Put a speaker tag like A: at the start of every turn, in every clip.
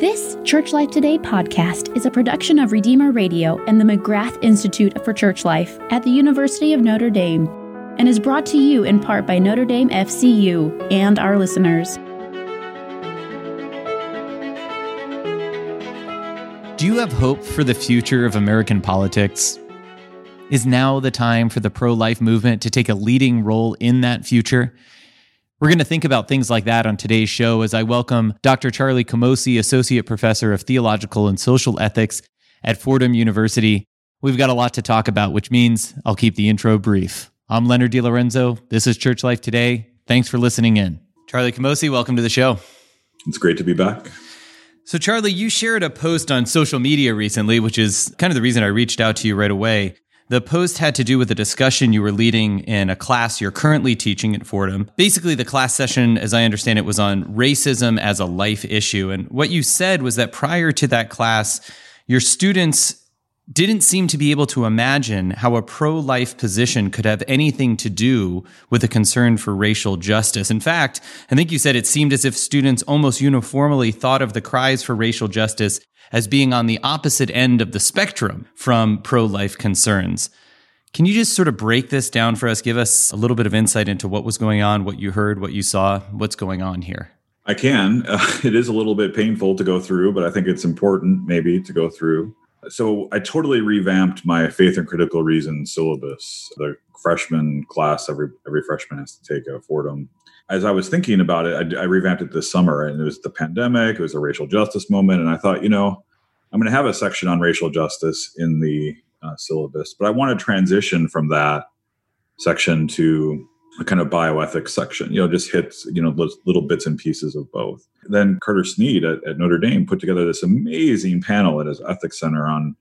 A: This Church Life Today podcast is a production of Redeemer Radio and the McGrath Institute for Church Life at the University of Notre Dame and is brought to you in part by Notre Dame FCU and our listeners.
B: Do you have hope for the future of American politics? Is now the time for the pro life movement to take a leading role in that future? We're going to think about things like that on today's show as I welcome Dr. Charlie Camosy, Associate Professor of Theological and Social Ethics at Fordham University. We've got a lot to talk about, which means I'll keep the intro brief. I'm Leonard DiLorenzo. This is Church Life Today. Thanks for listening in. Charlie Camosy, welcome to the show.
C: It's great to be back.
B: So, Charlie, you shared a post on social media recently, which is kind of the reason I reached out to you right away. The post had to do with a discussion you were leading in a class you're currently teaching at Fordham. Basically, the class session, as I understand it, was on racism as a life issue. And what you said was that prior to that class, your students didn't seem to be able to imagine how a pro life position could have anything to do with a concern for racial justice. In fact, I think you said it seemed as if students almost uniformly thought of the cries for racial justice as being on the opposite end of the spectrum from pro life concerns. Can you just sort of break this down for us? Give us a little bit of insight into what was going on, what you heard, what you saw, what's going on here.
C: I can. Uh, it is a little bit painful to go through, but I think it's important maybe to go through. So I totally revamped my faith and critical reason syllabus. The freshman class, every every freshman has to take a Fordham as I was thinking about it, I, I, revamped it this summer, and it was the pandemic. It was a racial justice moment, and I thought, you know, I'm going to have a section on racial justice in the uh, syllabus, but I want to transition from that section to a kind of bioethics section. You know, just hits you know little bits and pieces of both. Then Carter Snead at, at Notre Dame put together this amazing panel at his ethics center on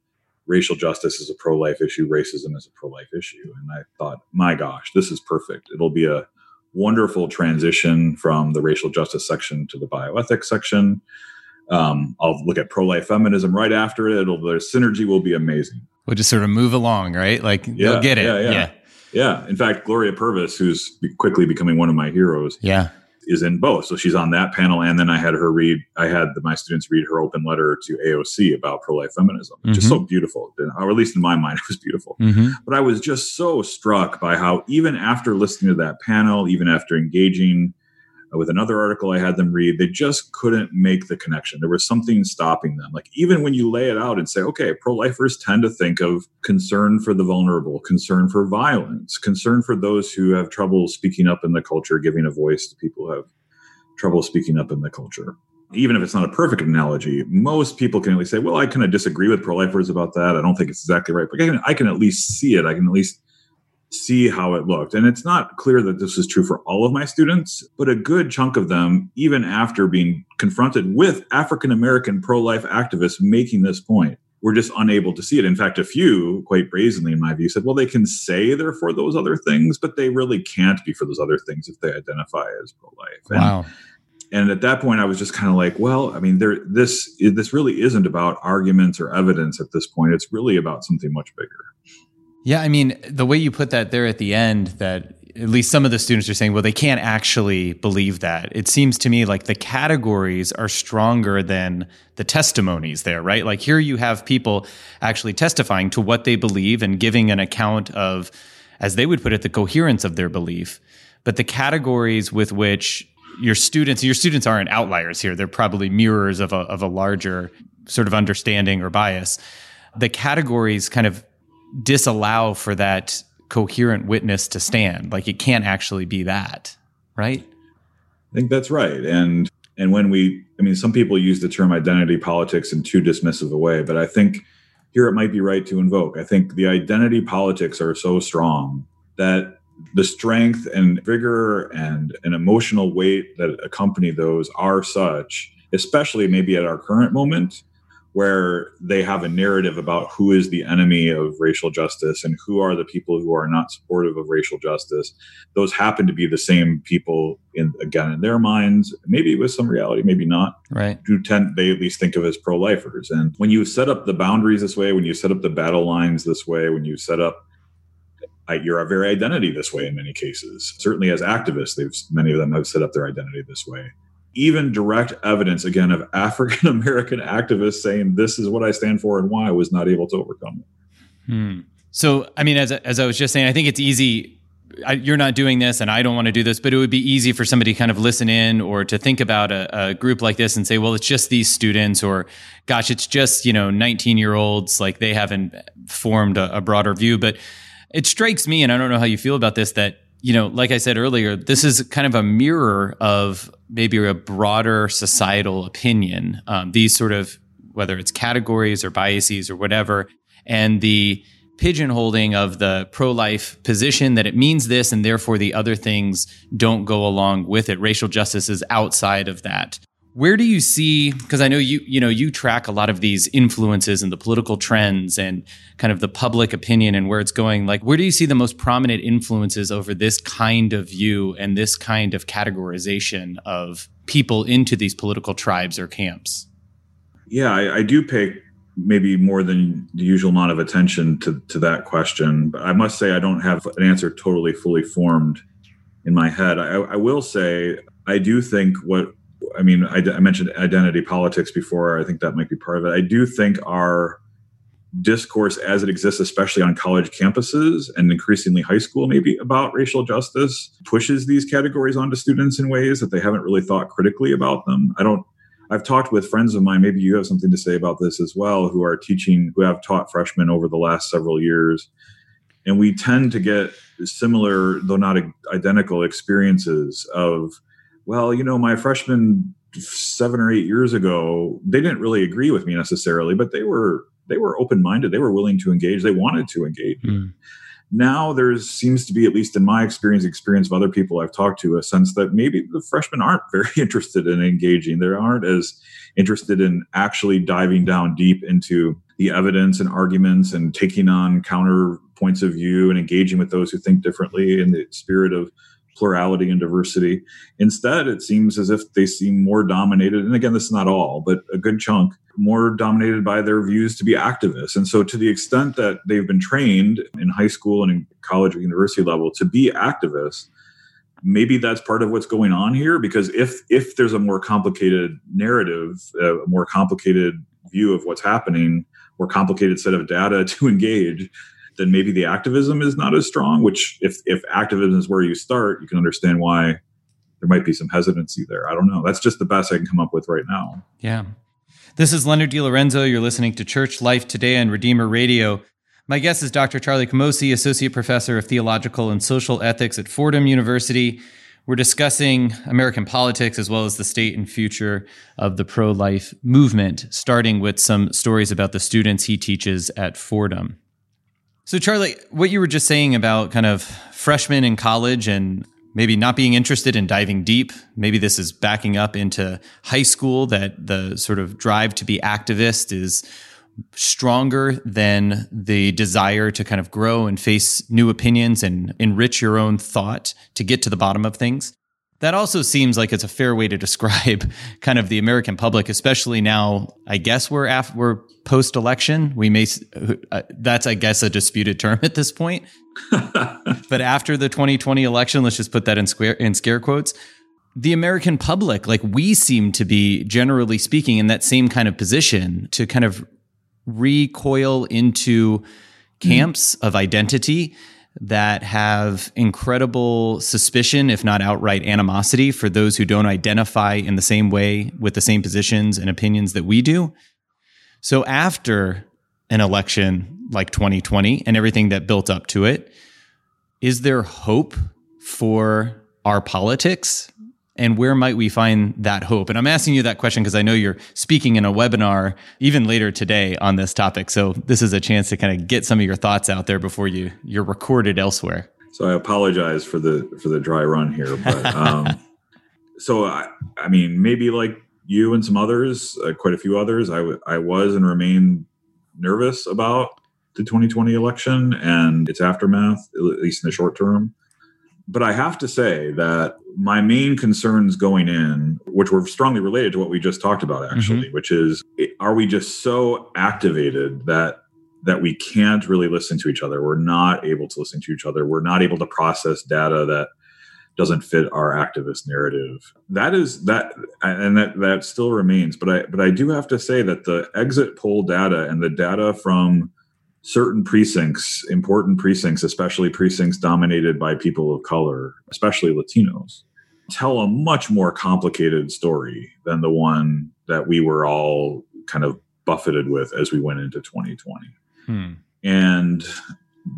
C: racial justice is a pro-life issue, racism is a pro-life issue, and I thought, my gosh, this is perfect. It'll be a wonderful transition from the racial justice section to the bioethics section. Um, I'll look at pro life feminism right after it. It'll, the synergy will be amazing.
B: We'll just sort of move along, right? Like yeah, you'll get it.
C: Yeah, yeah. yeah. Yeah. In fact, Gloria Purvis, who's quickly becoming one of my heroes,
B: yeah,
C: is in both. So she's on that panel, and then I had her read. I had the, my students read her open letter to AOC about pro-life feminism, which mm-hmm. is so beautiful, or at least in my mind, it was beautiful. Mm-hmm. But I was just so struck by how, even after listening to that panel, even after engaging Uh, with another article I had them read, they just couldn't make the connection. There was something stopping them. Like even when you lay it out and say, okay, pro-lifers tend to think of concern for the vulnerable, concern for violence, concern for those who have trouble speaking up in the culture, giving a voice to people who have trouble speaking up in the culture. Even if it's not a perfect analogy, most people can at least say, well, I kind of disagree with pro-lifers about that. I don't think it's exactly right, but I can, I can at least see it. I can at least see how it looked. And it's not clear that this is true for all of my students, but a good chunk of them, even after being confronted with African American pro life activists making this point, were just unable to see it. In fact, a few, quite brazenly in my view, said, well, they can say they're for those other things, but they really can't be for those other things if they identify as pro life.
B: Wow.
C: And at that point, I was just kind of like, well, I mean, there, this, this really isn't about arguments or evidence at this point. It's really about something much bigger.
B: Yeah, I mean, the way you put that there at the end, that at least some of the students are saying, well, they can't actually believe that. It seems to me like the categories are stronger than the testimonies there, right? Like here you have people actually testifying to what they believe and giving an account of, as they would put it, the coherence of their belief. But the categories with which your students, your students aren't outliers here. They're probably mirrors of a, of a larger sort of understanding or bias. The categories kind of disallow for that coherent witness to stand. Like it can't actually be that, right?
C: I think that's right. And and when we I mean some people use the term identity politics in too dismissive a way, but I think here it might be right to invoke. I think the identity politics are so strong that the strength and vigor and an emotional weight that accompany those are such, especially maybe at our current moment, where they have a narrative about who is the enemy of racial justice and who are the people who are not supportive of racial justice. Those happen to be the same people in again in their minds, maybe with some reality, maybe not.
B: Right.
C: Who tend they at least think of as pro-lifers. And when you set up the boundaries this way, when you set up the battle lines this way, when you set up uh, your very identity this way in many cases. Certainly as activists, they've many of them have set up their identity this way even direct evidence again of African American activists saying this is what I stand for and why was not able to overcome it.
B: Hmm. So, I mean, as as I was just saying, I think it's easy. I, you're not doing this, and I don't want to do this, but it would be easy for somebody to kind of listen in or to think about a, a group like this and say, "Well, it's just these students," or "Gosh, it's just you know 19 year olds." Like they haven't formed a, a broader view, but it strikes me, and I don't know how you feel about this, that you know, like I said earlier, this is kind of a mirror of maybe a broader societal opinion. Um, these sort of, whether it's categories or biases or whatever, and the pigeonholing of the pro life position that it means this and therefore the other things don't go along with it. Racial justice is outside of that. Where do you see because I know you you know you track a lot of these influences and the political trends and kind of the public opinion and where it's going like where do you see the most prominent influences over this kind of view and this kind of categorization of people into these political tribes or camps?
C: Yeah, I, I do pay maybe more than the usual amount of attention to, to that question. But I must say, I don't have an answer totally fully formed in my head. I, I will say, I do think what I mean, I, I, mentioned identity politics before. I think that might be part of it. I do think our discourse as it exists, especially on college campuses and increasingly high school, maybe about racial justice, pushes these categories onto students in ways that they haven't really thought critically about them. I don't. I've talked with friends of mine. Maybe you have something to say about this as well, who are teaching, who have taught freshmen over the last several years, and we tend to get similar, though not identical, experiences of well, you know, my freshman seven or eight years ago, they didn't really agree with me necessarily, but they were they were open minded. They were willing to engage. They wanted to engage. Mm. Now there seems to be, at least in my experience, experience of other people I've talked to, a sense that maybe the freshmen aren't very interested in engaging. They aren't as interested in actually diving down deep into the evidence and arguments and taking on counter points of view and engaging with those who think differently in the spirit of plurality and diversity. Instead, it seems as if they seem more dominated, and again, this is not all, but a good chunk, more dominated by their views to be activists. And so, to the extent that they've been trained in high school and in college or university level to be activists, maybe that's part of what's going on here because if if there's a more complicated narrative a more complicated view of what's happening more complicated set of data to engage then maybe the activism is not as strong. Which, if if activism is where you start, you can understand why there might be some hesitancy there. I don't know. That's just the best I can come up with right now.
B: Yeah. This is Leonard DiLorenzo. You're listening to Church Life Today on Redeemer Radio. My guest is Dr. Charlie Camosy, Associate Professor of Theological and Social Ethics at Fordham University. We're discussing American politics as well as the state and future of the pro life movement, starting with some stories about the students he teaches at Fordham. So, Charlie, what you were just saying about kind of freshmen in college and maybe not being interested in diving deep, maybe this is backing up into high school that the sort of drive to be activist is stronger than the desire to kind of grow and face new opinions and enrich your own thought to get to the bottom of things. That also seems like it's a fair way to describe kind of the American public, especially now. I guess we're af- we're post election. We may uh, that's I guess a disputed term at this point. but after the 2020 election, let's just put that in square in scare quotes. The American public, like we seem to be generally speaking in that same kind of position to kind of recoil into camps mm. of identity that have incredible suspicion, if not outright animosity, for those who don't identify in the same way with the same positions and opinions that we do. So, after an election like 2020 and everything that built up to it, is there hope for our politics and where might we find that hope? And I'm asking you that question because I know you're speaking in a webinar even later today on this topic. So this is a chance to kind of get some of your thoughts out there before you you're recorded elsewhere.
C: So I apologize for the for the dry run here, but um, so I, I mean maybe like you and some others, uh, quite a few others, I, w- I was and remain nervous about the 2020 election and its aftermath, at least in the short term but I have to say that my main concerns going in, which were strongly related to what we just talked about, actually, mm-hmm. which is are we just so activated that that we can't really listen to each other? We're not able to listen to each other. We're not able to process data that doesn't fit our activist narrative. That is that, and that that still remains. But I but I do have to say that the exit poll data and the data from certain precincts, important precincts, especially precincts dominated by people of color, especially Latinos, tell a much more complicated story than the one that we were all kind of buffeted with as we went into 2020. Hmm. And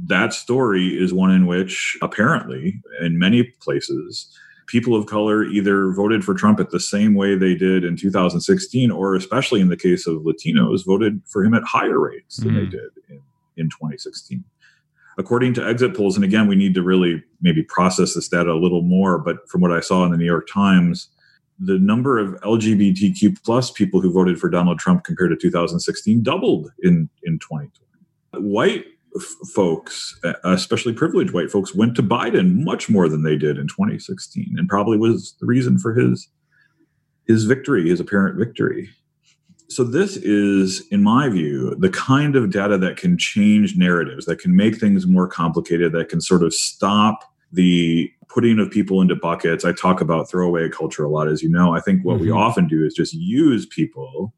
C: that story is one in which apparently in many places people of color either voted for Trump at the same way they did in 2016 or especially in the case of Latinos voted for him at higher rates than mm. they hmm. did in, in 2016 according to exit polls and again we need to really maybe process this data a little more but from what I saw in the New York Times the number of LGBTQ plus people who voted for Donald Trump compared to 2016 doubled in in 2020 white folks, uh, especially privileged white folks, went to Biden much more than they did in 2016, and probably was the reason for his his victory, his apparent victory. So this is, in my view, the kind of data that can change narratives, that can make things more complicated, that can sort of stop the putting of people into buckets. I talk about throwaway culture a lot, as you know. I think what mm-hmm. we often do is just use people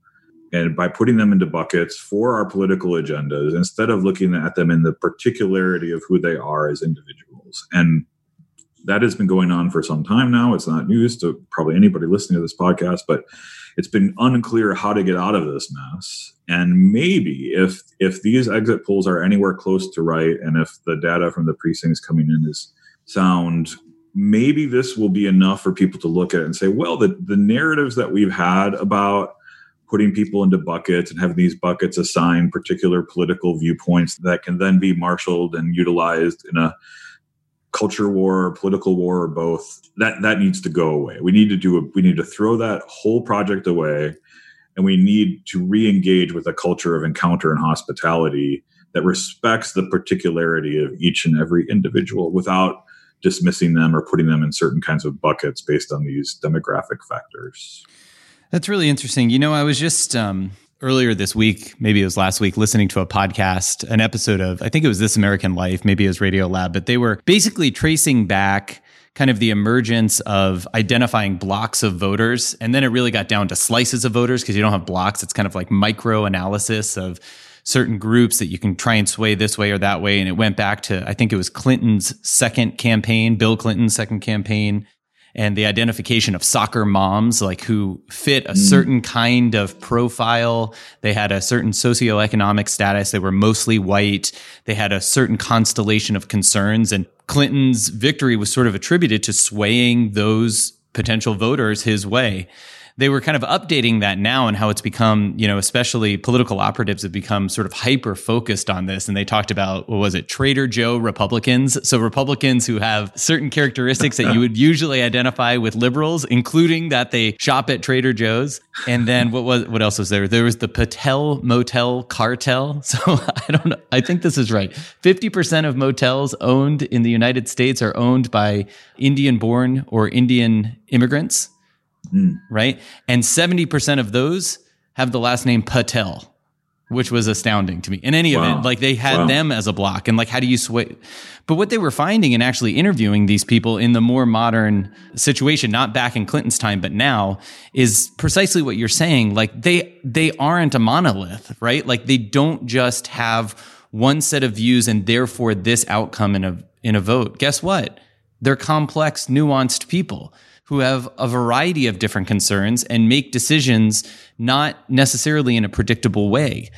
C: and by putting them into buckets for our political agendas instead of looking at them in the particularity of who they are as individuals and that has been going on for some time now it's not news to probably anybody listening to this podcast but it's been unclear how to get out of this mess. And maybe if if these exit polls are anywhere close to right and if the data from the precincts coming in is sound maybe this will be enough for people to look at it and say well the, the narratives that we've had about putting people into buckets and having these buckets assign particular political viewpoints that can then be marshaled and utilized in a culture war, political war, or both. That that needs to go away. We need to do a, we need to throw that whole project away, and we need to re-engage with a culture of encounter and hospitality that respects the particularity of each and every individual without dismissing them or putting them in certain kinds of buckets based on these demographic factors.
B: That's really interesting. You know, I was just um, earlier this week, maybe it was last week, listening to a podcast, an episode of, I think it was This American Life, maybe it was Radio Lab, but they were basically tracing back kind of the emergence of identifying blocks of voters. And then it really got down to slices of voters because you don't have blocks. It's kind of like micro analysis of certain groups that you can try and sway this way or that way. And it went back to, I think it was Clinton's second campaign, Bill Clinton's second campaign and the identification of soccer moms, like who fit a mm. certain kind of profile. They had a certain socioeconomic status. They were mostly white. They had a certain constellation of concerns. And Clinton's victory was sort of attributed to swaying those potential voters his way they were kind of updating that now and how it's become, you know, especially political operatives have become sort of hyper focused on this. And they talked about, what was it, Trader Joe Republicans? So Republicans who have certain characteristics that you would usually identify with liberals, including that they shop at Trader Joe's. And then what was, what else was there? There was the Patel Motel cartel. So I don't know. I think this is right. 50% of motels owned in the United States are owned by Indian born or Indian immigrants mm. right? And 70% of those have the last name Patel, which was astounding to me. In any wow. event, like they had wow. them as a block. And like, how do you sway? But what they were finding and actually interviewing these people in the more modern situation, not back in Clinton's time, but now, is precisely what you're saying. Like they they aren't a monolith, right? Like they don't just have one set of views and therefore this outcome in a in a vote. Guess what? They're complex, nuanced people who have a variety of different concerns and make decisions not necessarily in a predictable way.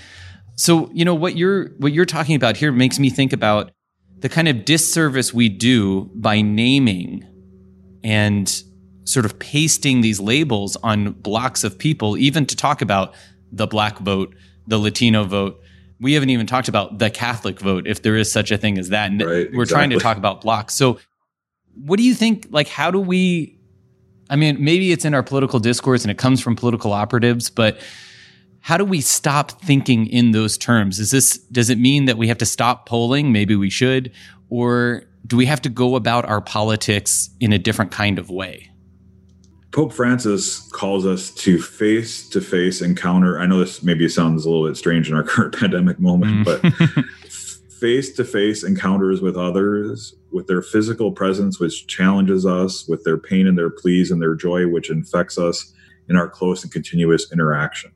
B: So, you know, what you're what you're talking about here makes me think about the kind of disservice we do by naming and sort of pasting these labels on blocks of people, even to talk about the black vote, the Latino vote. We haven't even talked about the Catholic vote, if there is such a thing as that. And right, we're exactly. trying to talk about blocks. So, what do you think? Like, how do we I mean, maybe it's in our political discourse and it comes from political operatives, but how do we stop thinking in those terms? Is this does it mean that we have to stop polling? Maybe we should, or do we have to go about our politics in a different kind of way?
C: Pope Francis calls us to face to face encounter. I know this maybe sounds a little bit strange in our current pandemic moment, mm. face to face encounters with others, with their physical presence, which challenges us, with their pain and their pleas and their joy, which infects us in our close and continuous interaction.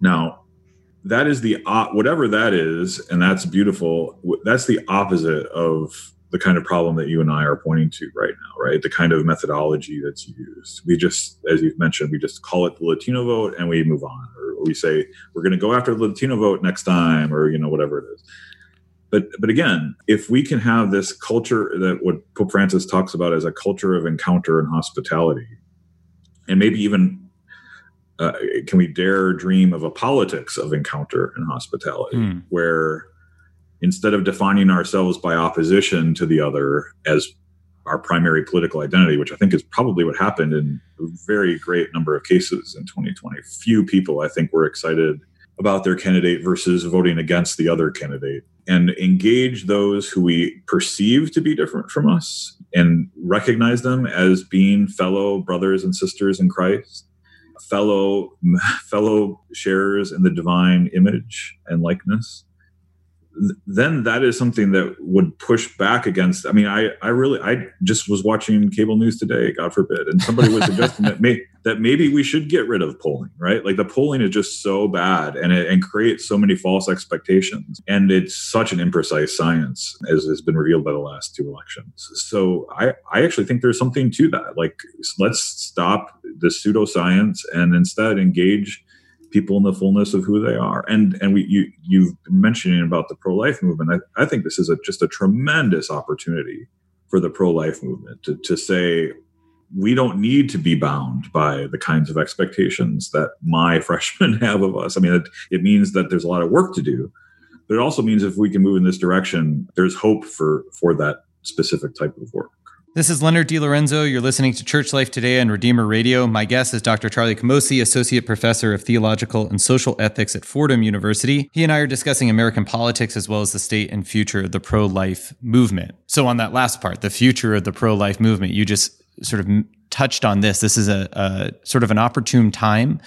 C: Now, that is the whatever that is, and that's beautiful. That's the opposite of the kind of problem that you and I are pointing to right now, right? The kind of methodology that's used. We just, as you've mentioned, we just call it the Latino vote and we move on, or we say we're going to go after the Latino vote next time, or you know whatever it is. But but again, if we can have this culture that what Pope Francis talks about as a culture of encounter and hospitality, and maybe even uh, can we dare dream of a politics of encounter and hospitality mm. where instead of defining ourselves by opposition to the other as our primary political identity, which I think is probably what happened in a very great number of cases in 2020. Few people, I think, were excited about their candidate versus voting against the other candidate and engage those who we perceive to be different from us and recognize them as being fellow brothers and sisters in Christ fellow fellow sharers in the divine image and likeness then that is something that would push back against i mean i i really i just was watching cable news today god forbid and somebody was suggesting that may that maybe we should get rid of polling right? Like the polling is just so bad and it and creates so many false expectations. And it's such an imprecise science as has been revealed by the last two elections. So i i actually think there's something to that. Like let's stop the pseudoscience and instead engage people in the fullness of who they are. And and we you you've been mentioning about the pro life movement. I, I think this is a, just a tremendous opportunity for the pro life movement to to say we don't need to be bound by the kinds of expectations that my freshmen have of us. I mean, it, it means that there's a lot of work to do, but it also means if we can move in this direction, there's hope for for that specific type of work.
B: This is Leonard DiLorenzo. You're listening to Church Life Today on Redeemer Radio. My guest is Dr. Charlie Camosy, Associate Professor of Theological and Social Ethics at Fordham University. He and I are discussing American politics as well as the state and future of the pro life movement. So, on that last part, the future of the pro life movement, you just sort of touched on this. This is a, a sort of an opportune time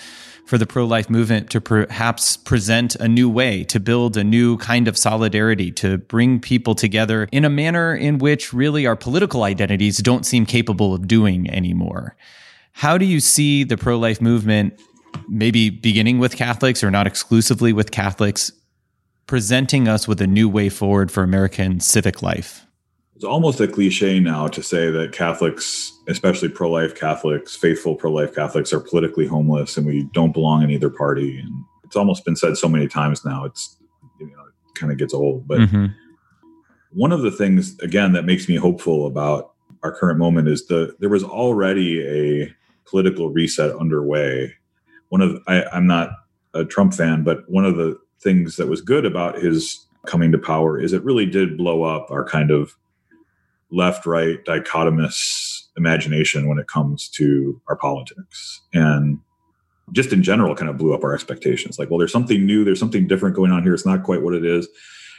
B: for the pro life movement to perhaps present a new way, to build a new kind of solidarity, to bring people together in a manner in which really our political identities don't seem capable of doing anymore. How do you see the pro life movement, maybe beginning with Catholics or not exclusively with Catholics, presenting us with a new way forward for American civic life?
C: It's almost a cliche now to say that Catholics, especially pro life Catholics, faithful pro life Catholics, are politically homeless and we don't belong in either party. And it's almost been said so many times now, it's, you know, it kind of gets old. But mm-hmm. one of the things, again, that makes me hopeful about our current moment is the there was already a political reset underway. One of I, I'm not a Trump fan, but one of the things that was good about his coming to power is it really did blow up our kind of left right dichotomous imagination when it comes to our politics. And just in general kind of blew up our expectations. Like well there's something new there's something different going on here. It's not quite what it is.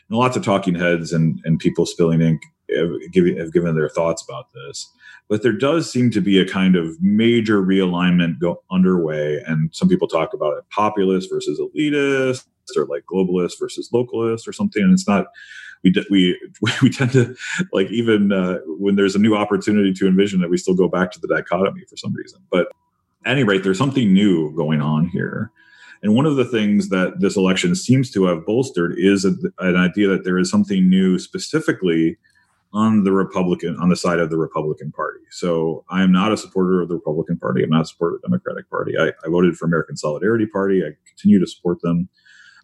C: And lots of talking heads and, and people spilling ink have have given their thoughts about this. But there does seem to be a kind of major realignment go underway. And some people talk about it populist versus elitist or like globalist versus localist or something and it's not we we we tend to like even uh, when there's a new opportunity to envision it, we still go back to the dichotomy for some reason. But at any rate, there's something new going on here. And one of the things that this election seems to have bolstered is a, an idea that there is something new specifically on the Republican, on the side of the Republican Party. So I am not a supporter of the Republican Party. I'm not a supporter of the Democratic Party. I, I voted for American Solidarity Party. I continue to support them.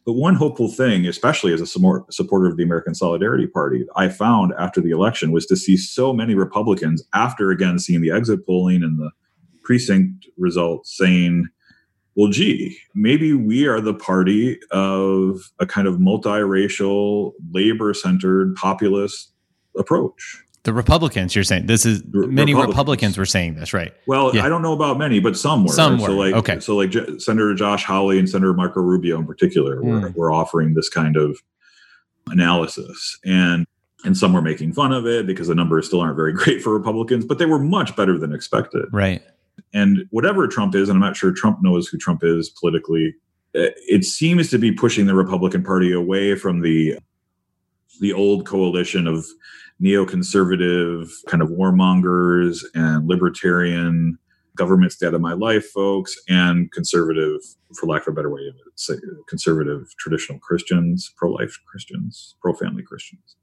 C: But one hopeful thing, especially as a supporter of the American Solidarity Party, I found after the election was to see so many Republicans, after again seeing the exit polling and the precinct results, saying, well, gee, maybe we are the party of a kind of multiracial, labor centered, populist approach.
B: The Republicans, you're saying this is many Republicans. Republicans were saying this, right?
C: Well, yeah. I don't know about many, but some were.
B: Some were.
C: So like,
B: okay.
C: So like J- Senator Josh Hawley and Senator Marco Rubio in particular mm. were, were offering this kind of analysis, and and some were making fun of it because the numbers still aren't very great for Republicans, but they were much better than expected.
B: Right.
C: And whatever Trump is, and I'm not sure Trump knows who Trump is politically, it seems to be pushing the Republican Party away from the the old coalition of neoconservative kind of warmongers and libertarian government out of my life folks and conservative for lack of a better way of say conservative traditional christians pro-life christians pro-family christians.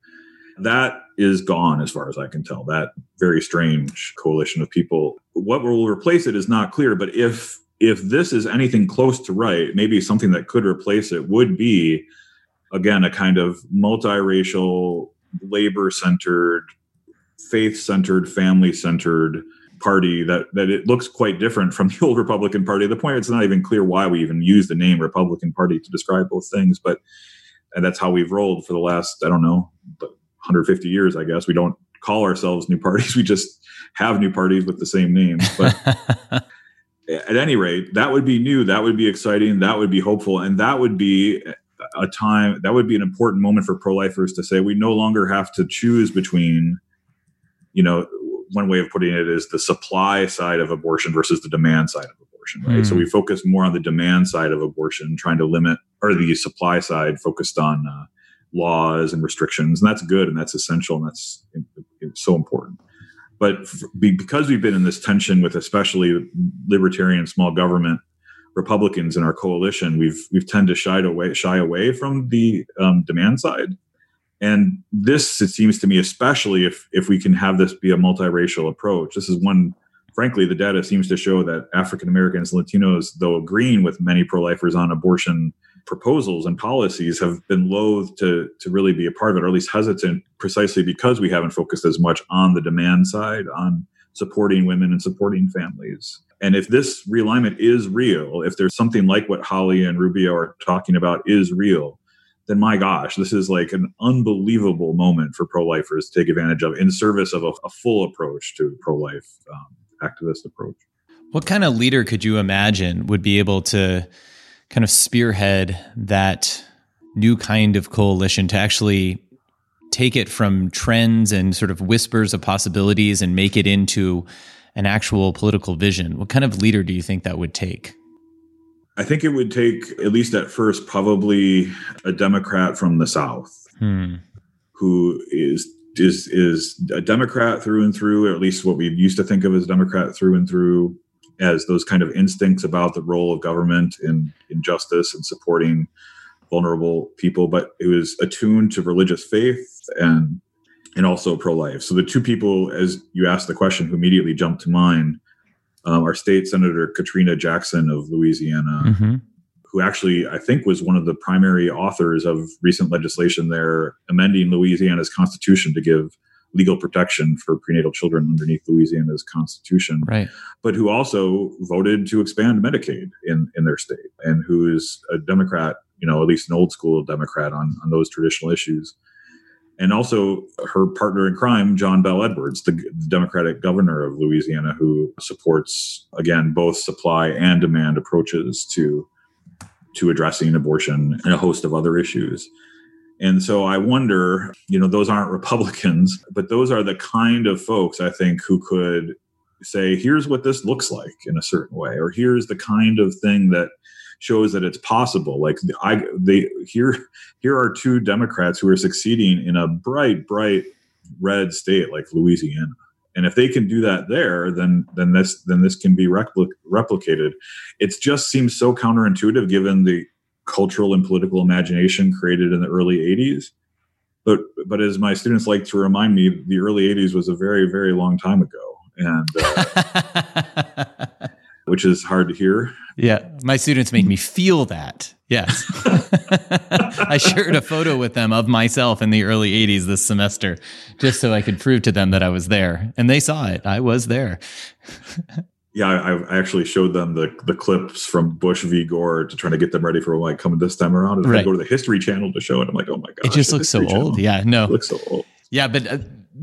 C: That is gone as far as i can tell. That very strange coalition of people. What will replace it is not clear but if if this is anything close to right maybe something that could replace it would be again a kind of multiracial labor centered faith centered family centered party that that it looks quite different from the old Republican Party. The point it's not even clear why we even use the name Republican Party to describe both things, but and that's how we've rolled for the last I don't know 150 years. I guess we don't call ourselves new parties; we just have new parties with the same name. But at any rate, that would be new. That would be exciting. That would be hopeful, and that would be a time that would be an important moment for pro-lifers to say we no longer have to choose between you know one way of putting it is the supply side of abortion versus the demand side of abortion, right? Mm. So hmm. we focus more on the demand side of abortion, trying to limit, or the supply side focused on uh, laws and restrictions, and that's good and that's essential and that's so important. But because we've been in this tension with especially libertarian small government Republicans in our coalition, we've we've tended to shy away shy away from the um, demand side and this, it seems to me, especially if if we can have this be a multiracial approach, this is one. Frankly, the data seems to show that African Americans, Latinos, though agreeing with many pro-lifers on abortion proposals and policies, have been loath to to really be a part of it, or at least hesitant, precisely because we haven't focused as much on the demand side, on supporting women and supporting families. And if this realignment is real, if there's something like what Hawley and Rubio are talking about is real, then my gosh, this is like an unbelievable moment for pro lifers to take advantage of in service of a, a full approach to pro life um, activist approach.
B: What kind of leader could you imagine would be able to kind of spearhead that new kind of coalition to actually take it from trends and sort of whispers of possibilities and make it into an actual political vision? What kind of leader do you think that would take?
C: I think it would take, at least at first, probably a Democrat from the South hmm. who is is is a Democrat through and through, or at least what we used to think of as a Democrat through and through, as those kind of instincts about the role of government in, in justice and supporting vulnerable people, but it was attuned to religious faith and and also pro-life. So the two people, as you asked the question, who immediately jumped to mind um, our state senator Katrina Jackson of Louisiana, mm-hmm. who actually I think was one of the primary authors of recent legislation there amending Louisiana's constitution to give legal protection for prenatal children underneath Louisiana's constitution,
B: right?
C: But who also voted to expand Medicaid in in their state, and who is a Democrat, you know, at least an old school Democrat on on those traditional issues and also her partner in crime, John Bel Edwards, the, the, Democratic governor of Louisiana, who supports again both supply and demand approaches to to addressing abortion and a host of other issues. And so I wonder, you know, those aren't Republicans, but those are the kind of folks I think who could say, here's what this looks like in a certain way, or here's the kind of thing that shows that it's possible. Like I, they here, here are two Democrats who are succeeding in a bright, bright red state like Louisiana. And if they can do that there, then then this then this can be repli- replicated. It just seems so counterintuitive given the cultural and political imagination created in the early 80s. But but as my students like to remind me, the early 80s was a very very long time ago, and uh, which is hard to hear.
B: Yeah, my students make me feel that. Yes. I shared a photo with them of myself in the early 80s this semester just so I could prove to them that I was there. And they saw it. I was there.
C: yeah, I, I, actually showed them the, the clips from Bush v. Gore to try to get them ready for like coming this time around. And right. I go to the History Channel to show it. I'm like, oh my god,
B: it just looks so
C: Channel.
B: old. Yeah, no,
C: it looks so old.
B: Yeah, but uh,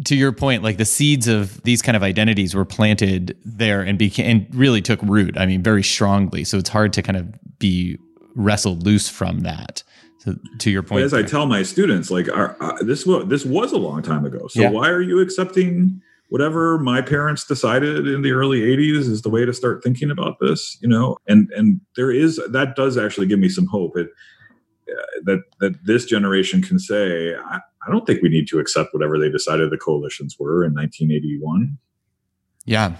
B: to your point, like the seeds of these kind of identities were planted there and became and really took root. I mean, very strongly. So it's hard to kind of be wrestled loose from that. So to your point,
C: as there. I tell my students, like our, uh, this was this was a long time ago. So yeah. why are you accepting whatever my parents decided in the early 80s is the way to start thinking about this? You know, and and there is that does actually give me some hope. It Uh, that that this generation can say, I, I don't think we need to accept whatever they decided the coalitions were in 1981.
B: Yeah.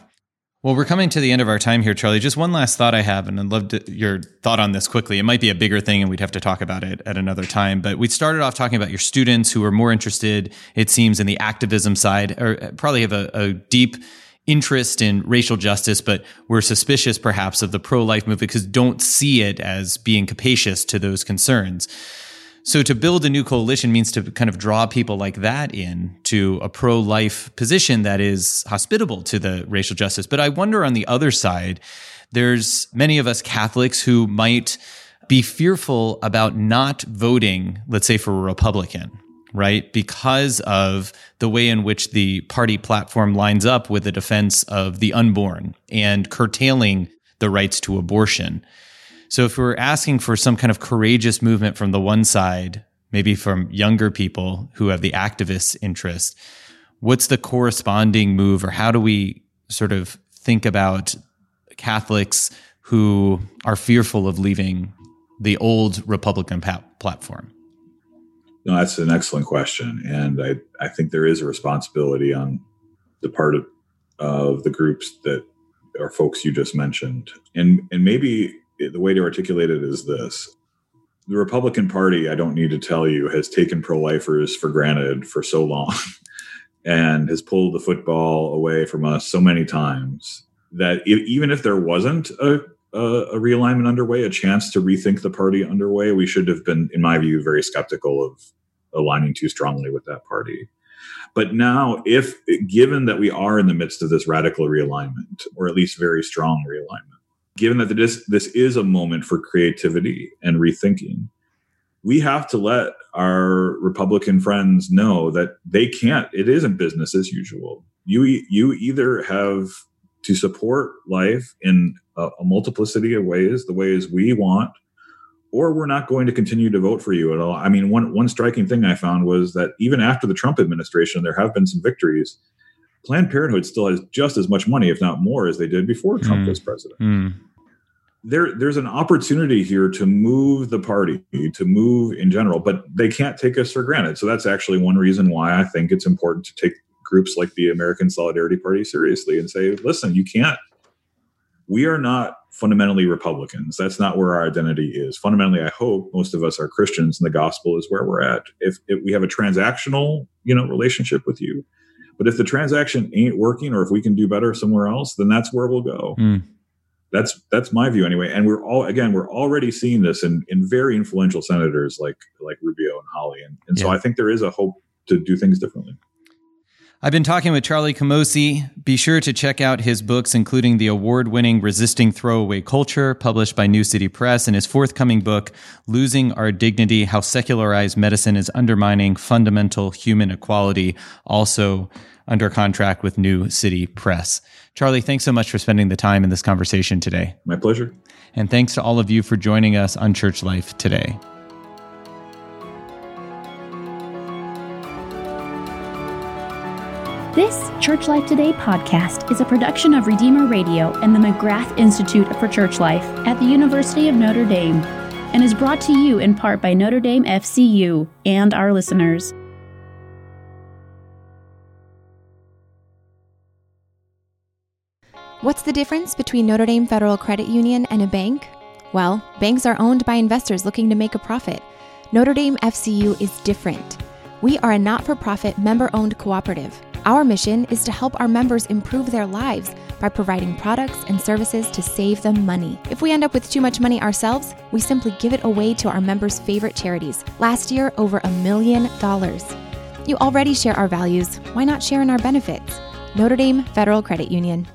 B: Well, we're coming to the end of our time here, Charlie. Just one last thought I have, and I'd love to, your thought on this quickly. It might be a bigger thing, and we'd have to talk about it at another time. But we started off talking about your students who are more interested, it seems, in the activism side, or uh, probably have a, a deep interest in racial justice, but we're suspicious perhaps of the pro life movement because don't see it as being capacious to those concerns. So to build a new coalition means to kind of draw people like that in to a pro life position that is hospitable to the racial justice. But I wonder on the other side, there's many of us Catholics who might be fearful about not voting, let's say for a Republican, right? Because of the way in which the party platform lines up with the defense of the unborn and curtailing the rights to abortion. So if we're asking for some kind of courageous movement from the one side, maybe from younger people who have the activist interest, what's the corresponding move or how do we sort of think about Catholics who are fearful of leaving the old Republican pa- platform?
C: No, that's an excellent question, and I I think there is a responsibility on the part of of the groups that are folks you just mentioned, and and maybe the way to articulate it is this: the Republican Party, I don't need to tell you, has taken pro-lifers for granted for so long, and has pulled the football away from us so many times that if, even if there wasn't a a, realignment underway, a chance to rethink the party underway, we should have been, in my view, very skeptical of aligning too strongly with that party. But now, if given that we are in the midst of this radical realignment, or at least very strong realignment, given that this this is a moment for creativity and rethinking, we have to let our Republican friends know that they can't. It isn't business as usual. You you either have to support life in a, a multiplicity of ways, the ways we want, or we're not going to continue to vote for you at all. I mean, one one striking thing I found was that even after the Trump administration, there have been some victories. Planned Parenthood still has just as much money, if not more, as they did before Trump mm. was president. Mm. There, there's an opportunity here to move the party, to move in general, but they can't take us for granted. So that's actually one reason why I think it's important to take groups like the American Solidarity Party seriously and say, listen, you can't. We are not fundamentally Republicans. That's not where our identity is. Fundamentally, I hope most of us are Christians, and the gospel is where we're at. If, if we have a transactional, you know, relationship with you, but if the transaction ain't working, or if we can do better somewhere else, then that's where we'll go. Mm. That's that's my view anyway. And we're all again, we're already seeing this in in very influential senators like like Rubio and Hawley. and, and yeah. so I think there is a hope to do things differently.
B: I've been talking with Charlie Camosy. Be sure to check out his books, including the award winning Resisting Throwaway Culture, published by New City Press, and his forthcoming book, Losing Our Dignity How Secularized Medicine is Undermining Fundamental Human Equality, also under contract with New City Press. Charlie, thanks so much for spending the time in this conversation today.
C: My pleasure.
B: And thanks to all of you for joining us on Church Life today.
A: This Church Life Today podcast is a production of Redeemer Radio and the McGrath Institute for Church Life at the University of Notre Dame and is brought to you in part by Notre Dame FCU and our listeners.
D: What's the difference between Notre Dame Federal Credit Union and a bank? Well, banks are owned by investors looking to make a profit. Notre Dame FCU is different. We are a not for profit, member owned cooperative. Our mission is to help our members improve their lives by providing products and services to save them money. If we end up with too much money ourselves, we simply give it away to our members' favorite charities. Last year, over a million dollars. You already share our values. Why not share in our benefits? Notre Dame Federal Credit Union.